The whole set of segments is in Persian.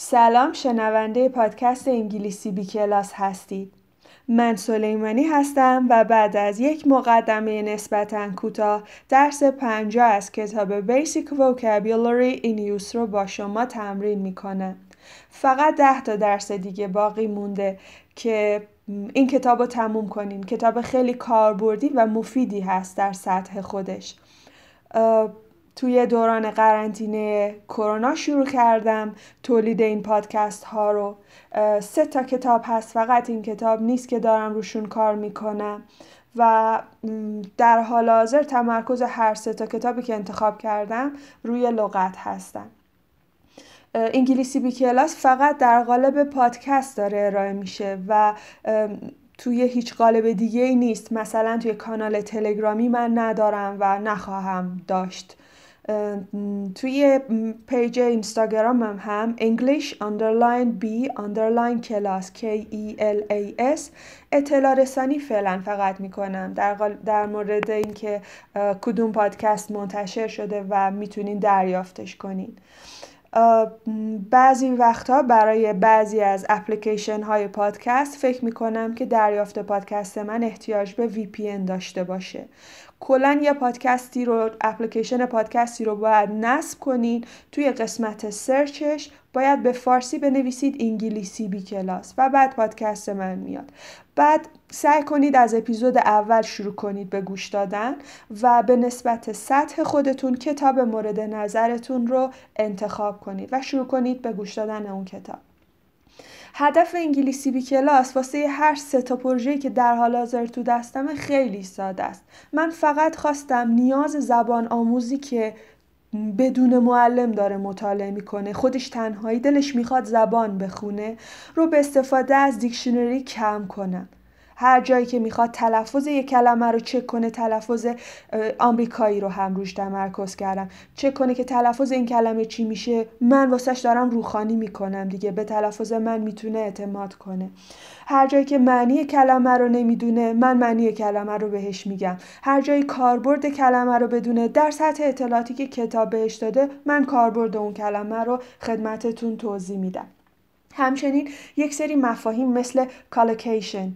سلام شنونده پادکست انگلیسی بی کلاس هستید. من سلیمانی هستم و بعد از یک مقدمه نسبتا کوتاه درس پنجاه از کتاب Basic Vocabulary in Use رو با شما تمرین می‌کنم. فقط ده تا درس دیگه باقی مونده که این کتاب رو تموم کنیم. کتاب خیلی کاربردی و مفیدی هست در سطح خودش. توی دوران قرنطینه کرونا شروع کردم تولید این پادکست ها رو. سه تا کتاب هست فقط این کتاب نیست که دارم روشون کار می‌کنم. و در حال حاضر تمرکز هر سه تا کتابی که انتخاب کردم روی لغت هستن. انگلیسی بی کلاس فقط در قالب پادکست داره ارائه میشه و توی هیچ قالب دیگه ای نیست. مثلا توی کانال تلگرامی من ندارم و نخواهم داشت. توی پیج اینستاگرامم هم English underline B underline کلاس K E L A S. اطلاع رسانی فعلا فقط می‌کنم. در, در مورد اینکه کدوم پادکست منتشر شده و می‌تونین دریافتش کنین. بعضی وقتها برای بعضی از اپلیکیشن های پادکست فکر می‌کنم که دریافت پادکست من احتیاج به VPN داشته باشه. کلا یه پادکستی رو اپلیکیشن پادکستی رو باید نصب کنین. توی قسمت سرچش باید به فارسی بنویسید انگلیسی بی کلاس و بعد پادکست من میاد. بعد سعی کنید از اپیزود اول شروع کنید به گوش دادن و به نسبت سطح خودتون کتاب مورد نظرتون رو انتخاب کنید و شروع کنید به گوش دادن اون کتاب. هدف انگلیسی بی کلاس واسه هر سه تا پروژه‌ای که در حال حاضر تو دستم خیلی ساده است. من فقط خواستم نیاز زبان آموزی که بدون معلم داره مطالعه می‌کنه خودش تنهایی دلش می‌خواد زبان بخونه رو به استفاده از دیکشنری کم کنم. هر جایی که می‌خواد تلفظ یک کلمه رو چک کنه تلفظ آمریکایی رو هم روش تمرکز کردم. چک کنه که تلفظ این کلمه چی میشه من واسش دارم روخانی می‌کنم دیگه به تلفظ من می‌تونه اعتماد کنه. هر جایی که معنی کلمه رو نمی‌دونه من معنی کلمه رو بهش میگم. هر جایی کاربرد کلمه رو بدونه در سطح اطلاعاتی که کتاب بهش داده من کاربرد اون کلمه رو خدمتتون توضیح میدم. همچنین یک سری مفاهیم مثل کالوکیشن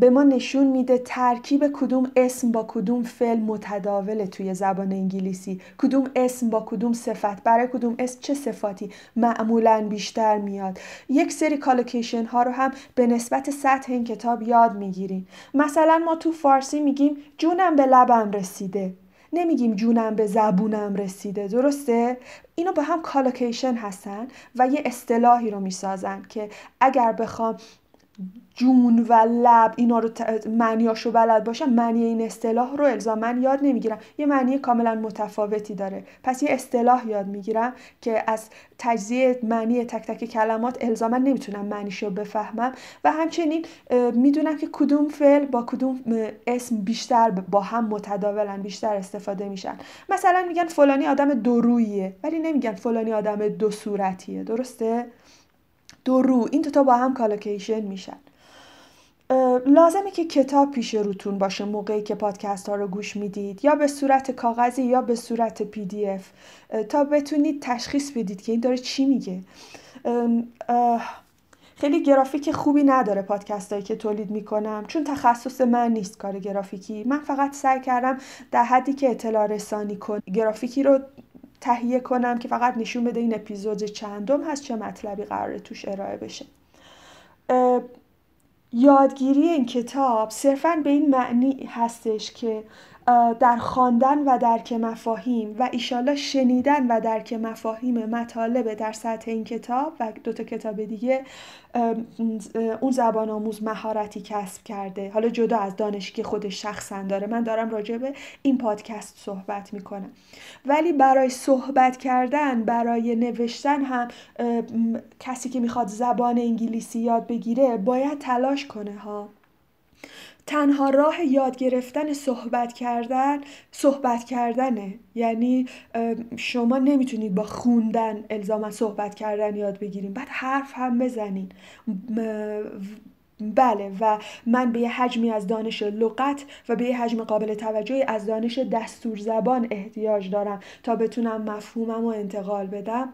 به ما نشون میده ترکیب کدوم اسم با کدوم فعل متداوله توی زبان انگلیسی. کدوم اسم با کدوم صفت برای کدوم اسم چه صفاتی معمولا بیشتر میاد. یک سری collocation ها رو هم به نسبت سطح این کتاب یاد می‌گیریم. مثلا ما تو فارسی میگیم جونم به لبم رسیده. نمیگیم جونم به زبونم رسیده درسته؟ اینا به هم collocation هستن و یه اصطلاحی رو می‌سازن که اگر بخوام جون و لب اینا رو معنیاشو بلد باشم معنی این اصطلاح رو الزاما یاد نمی‌گیرم. یه معنی کاملا متفاوتی داره. پس یه اصطلاح یاد می‌گیرم که از تجزیه معنی تک تک کلمات الزاما نمی‌تونم معنیشو بفهمم. و همچنین می‌دونم که کدوم فعل با کدوم اسم بیشتر با هم متداولن بیشتر استفاده میشن. مثلا میگن فلانی آدم دورویه ولی نمیگن فلانی آدم دو صورتیه. درسته؟ دو رو اینا با هم collocation میشن. لازمه که کتاب پیش روتون باشه موقعی که پادکست ها رو گوش می‌دید یا به صورت کاغذی یا به صورت PDF. تا بتونید تشخیص بدید که این داره چی میگه. خیلی گرافیک خوبی نداره پادکست هایی که تولید می‌کنم چون تخصص من نیست کار گرافیکی. من فقط سعی کردم در حدی که اطلاع رسانی کن گرافیکی رو تهیه کنم که فقط نشون بده این اپیزود چندم هست چه مطلبی قراره توش ارائه بشه. یادگیری این کتاب صرفا به این معنی هستش که در خواندن و درک مفاهیم و ایشالا شنیدن و درک مفاهیم مطالب در سطح این کتاب و دو تا کتاب دیگه اون زبان آموز مهارتی کسب کرده. حالا جدا از دانشی که خودش شخصا داره. من دارم راجع به این پادکست صحبت می‌کنم. ولی برای صحبت کردن برای نوشتن هم کسی که می‌خواد زبان انگلیسی یاد بگیره باید تلاش کنه ها. تنها راه یاد گرفتن صحبت کردن صحبت کردنه. یعنی شما نمی‌تونید با خوندن الزاما صحبت کردن یاد بگیریم بعد حرف هم بزنین. بله. و من به یه حجمی از دانش لغت و به یه حجم قابل توجهی از دانش دستور زبان احتیاج دارم تا بتونم مفهومم رو انتقال بدم.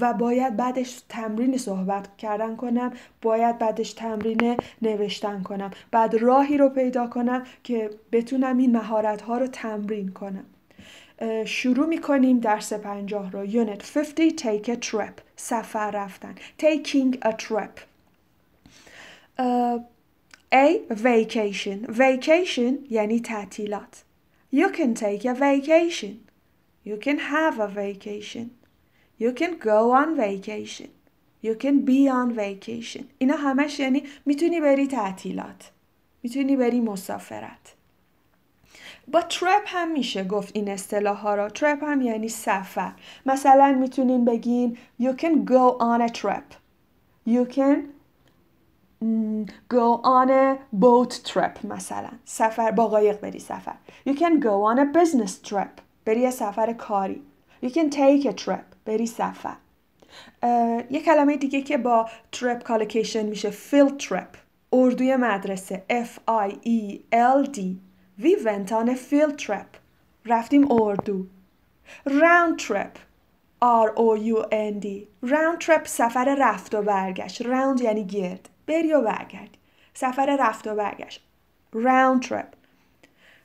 و باید بعدش تمرین صحبت کردن کنم باید بعدش تمرین نوشتن کنم. بعد راهی رو پیدا کنم که بتونم این مهارت ها رو تمرین کنم. شروع می‌کنیم درس پنجاه رو. Unit 50 Take a trip. سفر رفتن. Taking a trip. A. Vacation. Vacation یعنی تعطیلات. You can take a vacation. You can have a vacation. You can go on vacation. You can be on vacation. اینا همش یعنی می‌تونی بری تعطیلات. می‌تونی بری مسافرت. با ترپ هم میشه گفت این اصطلاح ها را ترپ هم یعنی سفر. مثلا می‌تونین بگین you can go on a trip you can go on a boat trip مثلا. سفر با قایق بری سفر. You can go on a business trip بری سفر کاری. You can take a trip بری سفر یه کلمه دیگه که با trip کالکیشن میشه field trip اردوی مدرسه F I E L D We went on a field trip. رفتیم اردو. Round trip. R O U N D. Round trip سفر رفت و برگشت. Round یعنی گرد. بری و برگردی. سفر رفت و برگشت. Round trip.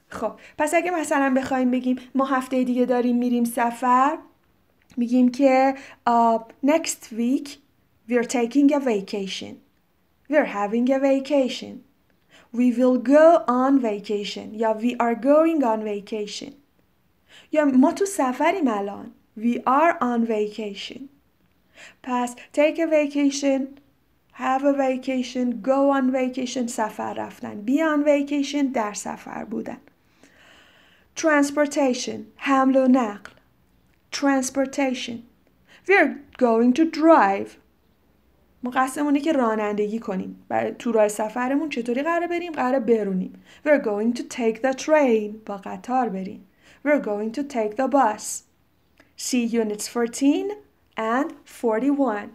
خب پس اگه مثلا بخوایم بگیم ما هفته دیگه داریم میریم سفر میگیم که uh, next week we're taking a vacation. We're having a vacation. We will go on vacation یا we are going on vacation یا ما تو سفریم الان We are on vacation پس take a vacation have a vacation go on vacation سفر رفتن be on vacation در سفر بودن transportation حمل و نقل transportation we are going to drive ما قصدمونه که رانندگی کنیم برای تو راه سفرمون چطوری قرار بریم قرار برونیم we're going to take the train با قطار بریم we're going to take the bus see units 14 and 41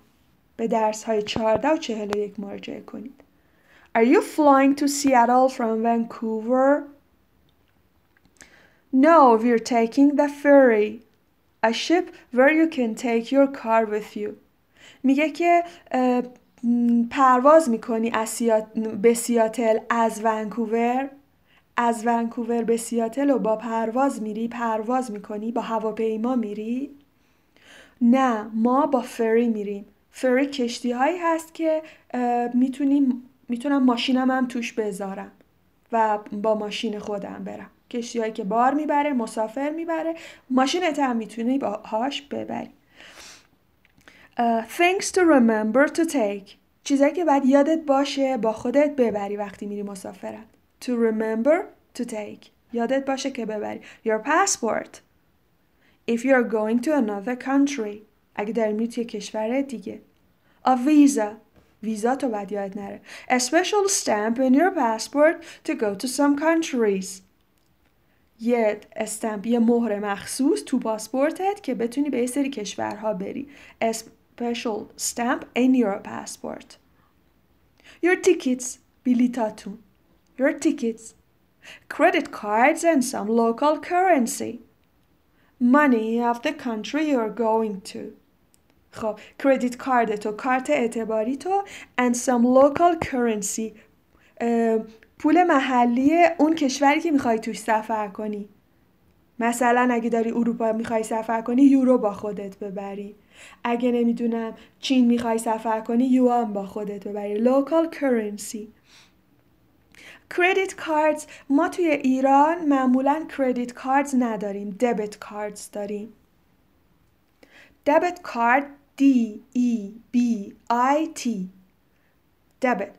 به درس های 14 و 41 مراجعه کنید Are you flying to Seattle from Vancouver? No, we're taking the ferry. A ship where you can take your car with you. میگه که پرواز می‌کنی از به سیاتل از ونکوور؟ از ونکوور به سیاتل و با پرواز میری پرواز می‌کنی با هواپیما میری؟ نه ما با فری میریم. فری کشتی هایی هست که می‌تونیم می‌تونم ماشینم هم توش بذارم و با ماشین خودم برم. کشتی هایی که بار می‌بره مسافر می‌بره. ماشینت هم می‌تونی باهاش ببری. uh, things to remember to take. چیزایی که باید یادت باشه با خودت ببری وقتی میری مسافرت. To remember to take. یادت باشه که ببری. Your passport. If you're going to another country. اگه داری میری کشور دیگه. A visa. ویزا تو باید یاد نره. A special stamp in your passport to go to some countries. یه استمپ یه مهر مخصوص تو پاسپورتت که بتونی به یه سری کشورها بری special stamp in your passport. Your tickets, بلیطاتون. Your tickets. Credit cards and some local currency. Money of the country you're going to. خب کردیت کارد تو کارت اعتباری تو and some local currency پول محلی اون کشوری که می‌خوای توش سفر کنی. مثلا اگه داری اروپا می‌خوای سفر کنی یورو با خودت ببری. اگه نمی‌دونم چین می‌خوای سفر کنی یوان با خودت ببری. Local currency. کردیت کاردز ما توی ایران معمولا کردیت کاردز نداریم. دبت کاردز داریم. دبت کارد D E B I T. دبت.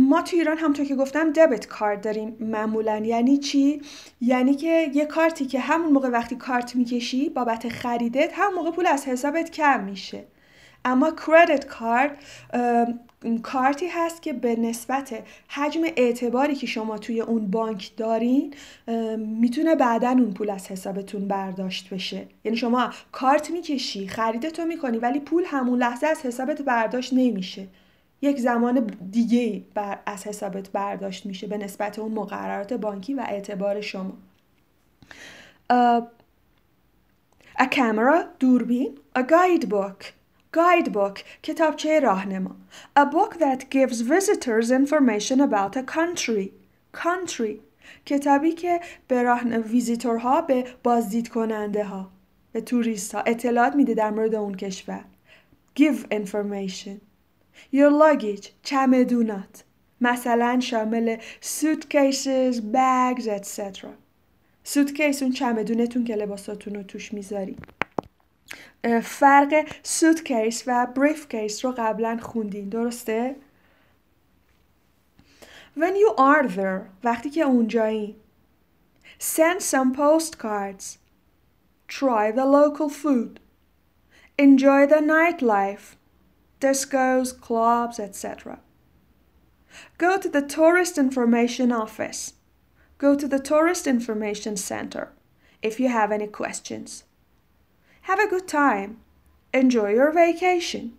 ما تو ایران همونطور که گفتم دبت کارت داریم معمولا. یعنی چی؟ یعنی که یه کارتی که همون موقع وقتی کارت می‌کشی بابت خریدت هم موقع پول از حسابت کم میشه. اما کردیت کارت کارتی هست که به نسبت حجم اعتباری که شما توی اون بانک دارین می‌تونه بعدا اون پول از حسابتون برداشت بشه. یعنی شما کارت می‌کشی خریدتو می‌کنی ولی پول همون لحظه از حسابت برداشت نمیشه. یک زمان دیگه بر از حسابت برداشت میشه به نسبت اون مقررات بانکی و اعتبار شما. a camera دوربین a guidebook guidebook کتابچه راهنما. A book that gives visitors information about a country. Country. کتابی که به راه ویزیتورها به بازدید کننده ها به توریست ها اطلاعات میده در مورد اون کشور. Give information. Your luggage, چمدونات. مثلا شامل suitcases, bags, etc. سوتکیس اون چمدونتون که لباساتونو توش می‌ذاری. فرق سوتکیس و بریفکیس رو قبلا خوندین درسته؟ When you are there, وقتی که اونجایی Send some postcards Try the local food Enjoy the nightlife discos, clubs, etc. Go to the Tourist Information Office. Go to the Tourist Information Center if you have any questions. Have a good time. Enjoy your vacation.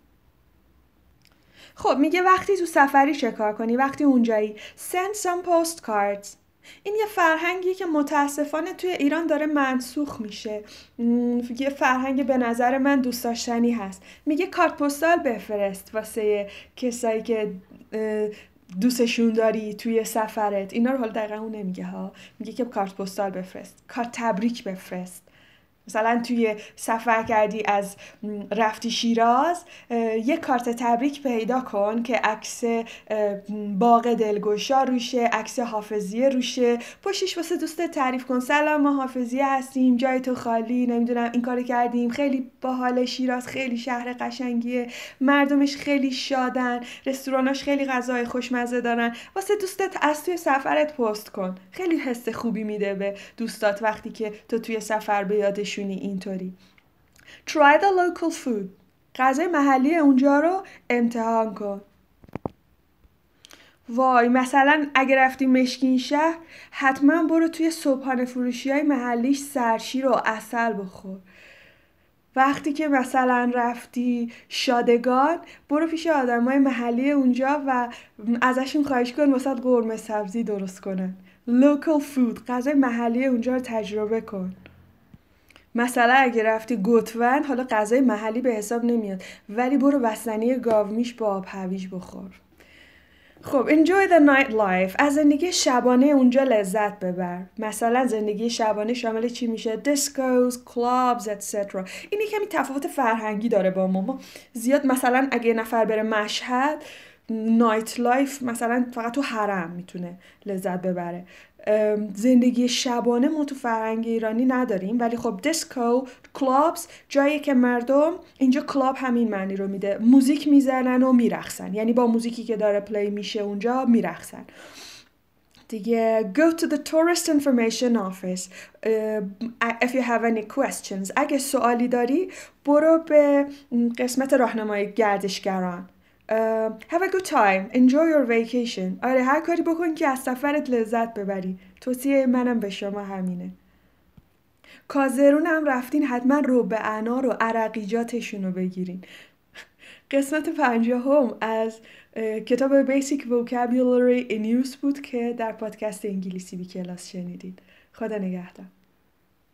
خب میگه وقتی تو سفری چه کار کنی وقتی اونجایی send some postcards این یه فرهنگی که متاسفانه توی ایران داره منسوخ میشه. یه فرهنگ به نظر من دوست داشتنی هست. میگه کارت پستال بفرست واسه کسایی که دوستشون داری توی سفرت. اینا رو حالا دقیقا اون نمیگه ها. میگه که کارت پستال بفرست. کارت تبریک بفرست. مثلا توی سفر کردی از رفتی شیراز یه کارت تبریک پیدا کن که عکس باغ دلگشا روشه عکس حافظیه روشه. پشتش واسه دوست تعریف کن. سلام ما حافظیه هستیم جای تو خالی نمی‌دونم این کار کردیم. خیلی باحال شیراز خیلی شهر قشنگیه. مردمش خیلی شادن رستوراناش خیلی غذای خوشمزه دارن. واسه دوستت از توی سفرت پست کن. خیلی حس خوبی میده به دوستات وقتی که تو توی سفر به یادش میشونی اینطوری. Try the local food. غذای محلی اونجا رو امتحان کن. وای مثلا اگه رفتی مشکین شهر حتما برو توی صبحانه فروشی های محلیش سرشیر و اصل بخور. وقتی که مثلا رفتی شادگان برو پیش آدم های محلی اونجا و ازشون خواهش کن واسه قرمه سبزی درست کنن. Local food غذای محلی اونجا رو تجربه کن. مثلا اگه رفتی گتوند حالا غذای محلی به حساب نمیاد. ولی برو بستنی گاومیش با آب هویج بخور. خب enjoy the night life. از زندگی شبانه اونجا لذت ببر. مثلا زندگی شبانه شامل چی میشه؟ discos clubs etc این کمی تفاوت فرهنگی داره با ما. ما زیاد مثلا اگه نفر بره مشهد night life مثلا فقط تو حرم می‌تونه لذت ببره. زندگی شبانه ما تو فرهنگ ایرانی نداریم ولی خب disco clubs جایی که مردم اینجا club همین معنی رو میده. موزیک می‌زنن و میرقصن یعنی با موزیکی که داره play میشه اونجا میرقصن دیگه go to the tourist information office. if you have any questions. اگه سوالی داری برو به قسمت راهنمای گردشگران. Have a good time. Enjoy your vacation. آره هر کاری بکن که از سفرت لذت ببری. توصیه منم به شما همینه. کازرون هم رفتین حتما رو به انار و عرقیجاتشون رو بگیرین. قسمت پنجاهم از کتاب Basic Vocabulary in Use بود که در پادکست انگلیسی بی کلاس شنیدید. خدا نگهدار.